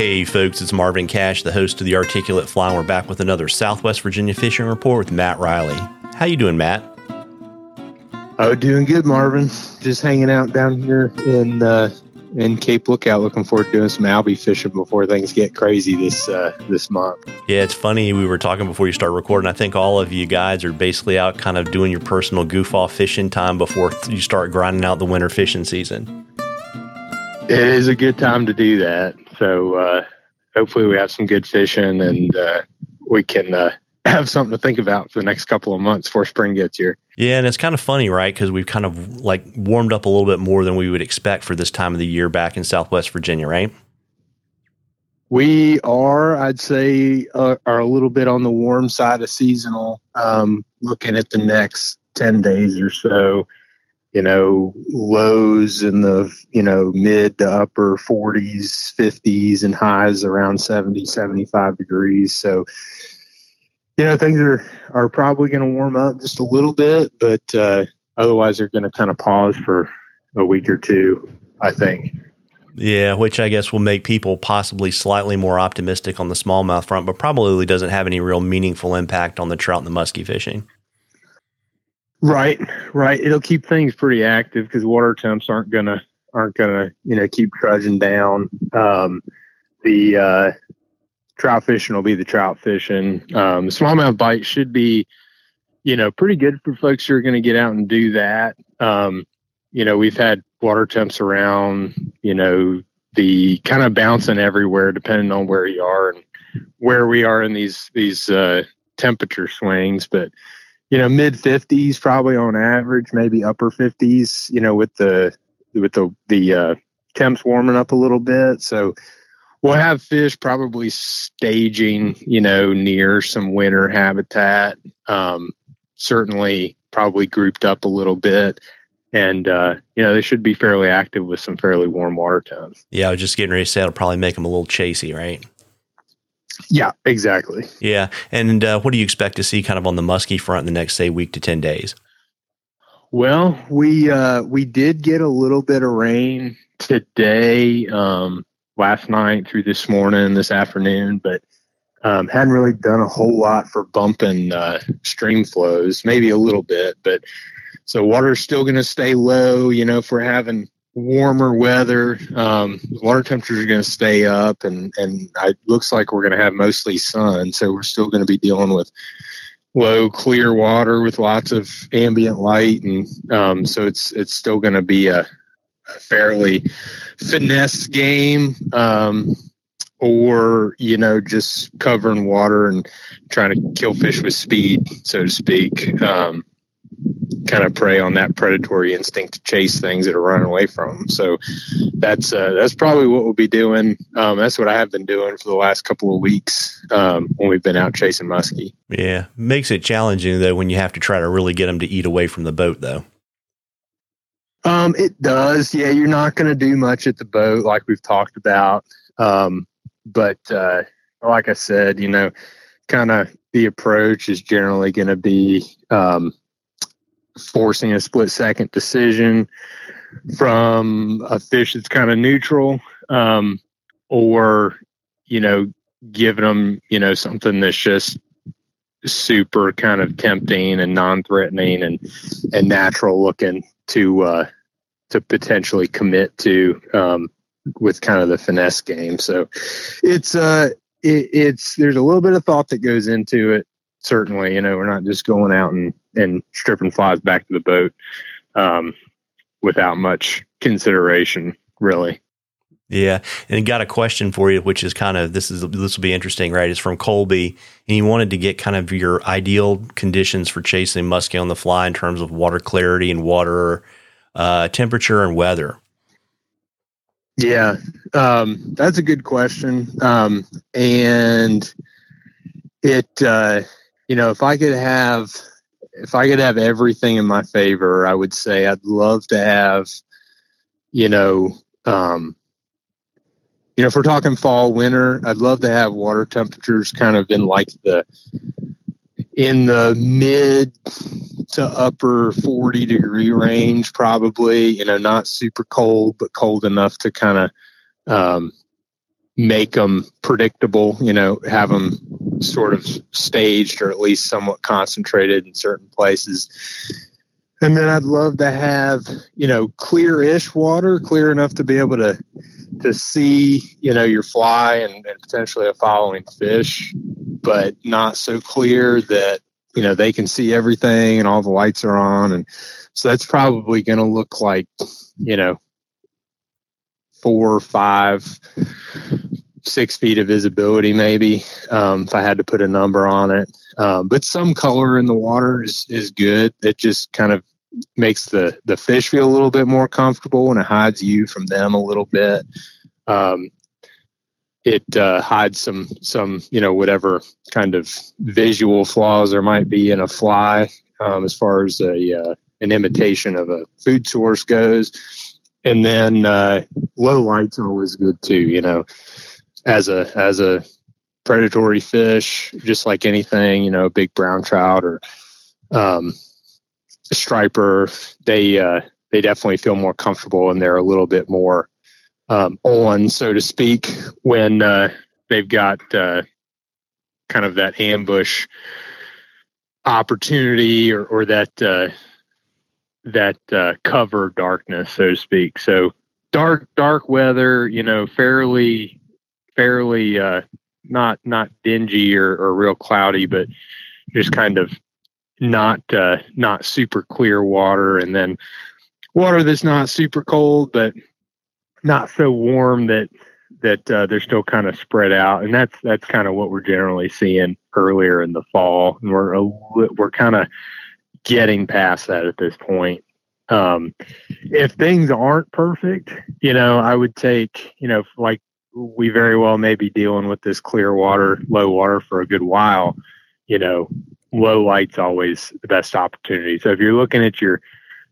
Hey folks, it's Marvin Cash, the host of the Articulate Fly. We're back with another Southwest Virginia fishing report with Matt Reilly. How you doing, Matt? Oh, doing good, Marvin. Just hanging out down here in uh, in Cape Lookout. Looking forward to doing some albie fishing before things get crazy this uh, this month. Yeah, it's funny. We were talking before you start recording. I think all of you guys are basically out, kind of doing your personal goof off fishing time before you start grinding out the winter fishing season. It is a good time to do that. So uh, hopefully we have some good fishing and uh, we can uh, have something to think about for the next couple of months before spring gets here. Yeah, and it's kind of funny, right? Because we've kind of like warmed up a little bit more than we would expect for this time of the year back in Southwest Virginia, right? We are, I'd say, uh, are a little bit on the warm side of seasonal. Um, looking at the next ten days or so, you know, lows in the, you know, mid to upper 40s, 50s, and highs around 70, 75 degrees. So, you know, things are, are probably going to warm up just a little bit, but uh, otherwise they're going to kind of pause for a week or two, I think. Yeah, which I guess will make people possibly slightly more optimistic on the smallmouth front, but probably doesn't have any real meaningful impact on the trout and the muskie fishing. Right, right. It'll keep things pretty active because water temps aren't gonna aren't gonna you know keep trudging down. Um, the uh, trout fishing will be the trout fishing. Um, smallmouth bite should be, you know, pretty good for folks who are going to get out and do that. Um, you know, we've had water temps around, you know, the kind of bouncing everywhere depending on where you are and where we are in these these uh, temperature swings, but you know mid 50s probably on average maybe upper 50s you know with the with the the uh, temps warming up a little bit. So we'll have fish probably staging you know near some winter habitat um, certainly probably grouped up a little bit. And uh, you know they should be fairly active with some fairly warm water temps yeah i was just getting ready to say it'll probably make them a little chasey right yeah, exactly. Yeah. And uh, what do you expect to see kind of on the muskie front in the next, say, week to 10 days? Well, we uh, we did get a little bit of rain today, um, last night through this morning, this afternoon, but um, hadn't really done a whole lot for bumping uh, stream flows. Maybe a little bit, but so water's still going to stay low. You know, if we're having warmer weather. Um, water temperatures are going to stay up, and and it looks like we're going to have mostly sun. So we're still going to be dealing with low, clear water with lots of ambient light, and um, so it's it's still going to be a, a, fairly finesse game. Um, or you know just covering water and trying to kill fish with speed so to speak um, kind of prey on that predatory instinct to chase things that are running away from them. So that's uh, that's probably what we'll be doing. Um, that's what I have been doing for the last couple of weeks um, when we've been out chasing muskie. Yeah, makes it challenging though when you have to try to really get them to eat away from the boat though. Um, it does. Yeah, you're not going to do much at the boat like we've talked about. Um, but uh, like I said, you know, kind of the approach is generally going to be um, forcing a split second decision from a fish that's kind of neutral um, or you know giving them you know something that's just super kind of tempting and non-threatening and and natural looking to uh to potentially commit to um with kind of the finesse game. So it's uh it, it's there's a little bit of thought that goes into it certainly you know we're not just going out and and stripping flies back to the boat um, without much consideration, really. Yeah, and got a question for you, which is kind of this is this will be interesting, right? It's from Colby, and he wanted to get kind of your ideal conditions for chasing muskie on the fly in terms of water clarity and water uh, temperature and weather. Yeah, um, that's a good question, um, and it uh, you know if I could have if I could have everything in my favor, I would say I'd love to have, you know, um, you know, if we're talking fall, winter, I'd love to have water temperatures kind of in like the in the mid to upper 40 degree range, probably. You know, not super cold, but cold enough to kind of um, make them predictable, you know, have them sort of staged or at least somewhat concentrated in certain places. And then I'd love to have, you know, clear-ish water, clear enough to be able to to see, you know, your fly and, and potentially a following fish, but not so clear that, you know, they can see everything and all the lights are on. And so that's probably going to look like, you know, four, or five, six feet of visibility, maybe, um, if I had to put a number on it. Um, but some color in the water is, is good. It just kind of makes the, the fish feel a little bit more comfortable and it hides you from them a little bit. Um, it uh, hides some some you know whatever kind of visual flaws there might be in a fly um, as far as a uh, an imitation of a food source goes and then uh, low light's always good too. You know, as a as a predatory fish, just like anything, you know, big brown trout or um, striper, they uh, they definitely feel more comfortable and they're a little bit more um, on, so to speak, when uh, they've got uh, kind of that ambush opportunity or, or that uh, that uh, cover darkness, so to speak. So dark, dark weather, you know, fairly, fairly uh, not not dingy or, or real cloudy, but just kind of not uh, not super clear water, and then water that's not super cold, but not so warm that that uh, they're still kind of spread out, and that's that's kind of what we're generally seeing earlier in the fall, and we're a, we're kind of getting past that at this point. Um, if things aren't perfect, you know, I would take, you know, like we very well may be dealing with this clear water, low water for a good while. You know, low light's always the best opportunity. So if you're looking at your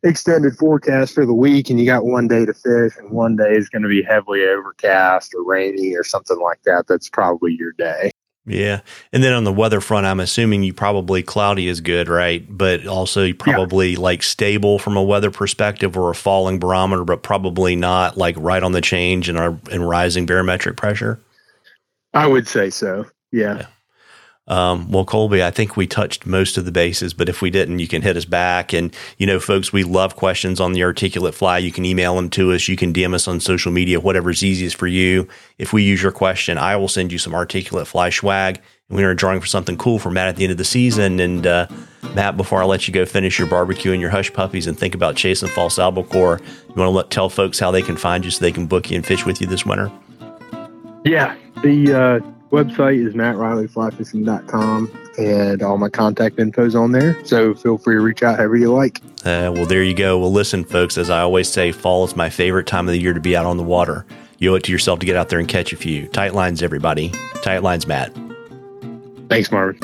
extended forecast for the week and you got one day to fish and one day is going to be heavily overcast or rainy or something like that, that's probably your day. Yeah. And then on the weather front, I'm assuming you probably cloudy is good, right? But also probably yeah. like stable from a weather perspective or a falling barometer, but probably not like right on the change and, our, and rising barometric pressure. I would say so. yeah. yeah. Um, well, Colby, I think we touched most of the bases, but if we didn't, you can hit us back. And, you know, folks, we love questions on the articulate fly. You can email them to us. You can DM us on social media, whatever's easiest for you. If we use your question, I will send you some articulate fly swag. And we are drawing for something cool for Matt at the end of the season. And, uh, Matt, before I let you go finish your barbecue and your hush puppies and think about chasing false albacore, you want to let, tell folks how they can find you so they can book you and fish with you this winter? Yeah. The, uh, website is mattreillyflyfishing.com and all my contact info is on there. So feel free to reach out however you like. Uh, well, there you go. Well, listen, folks, as I always say, fall is my favorite time of the year to be out on the water. You owe it to yourself to get out there and catch a few. Tight lines, everybody. Tight lines, Matt. Thanks, Marvin.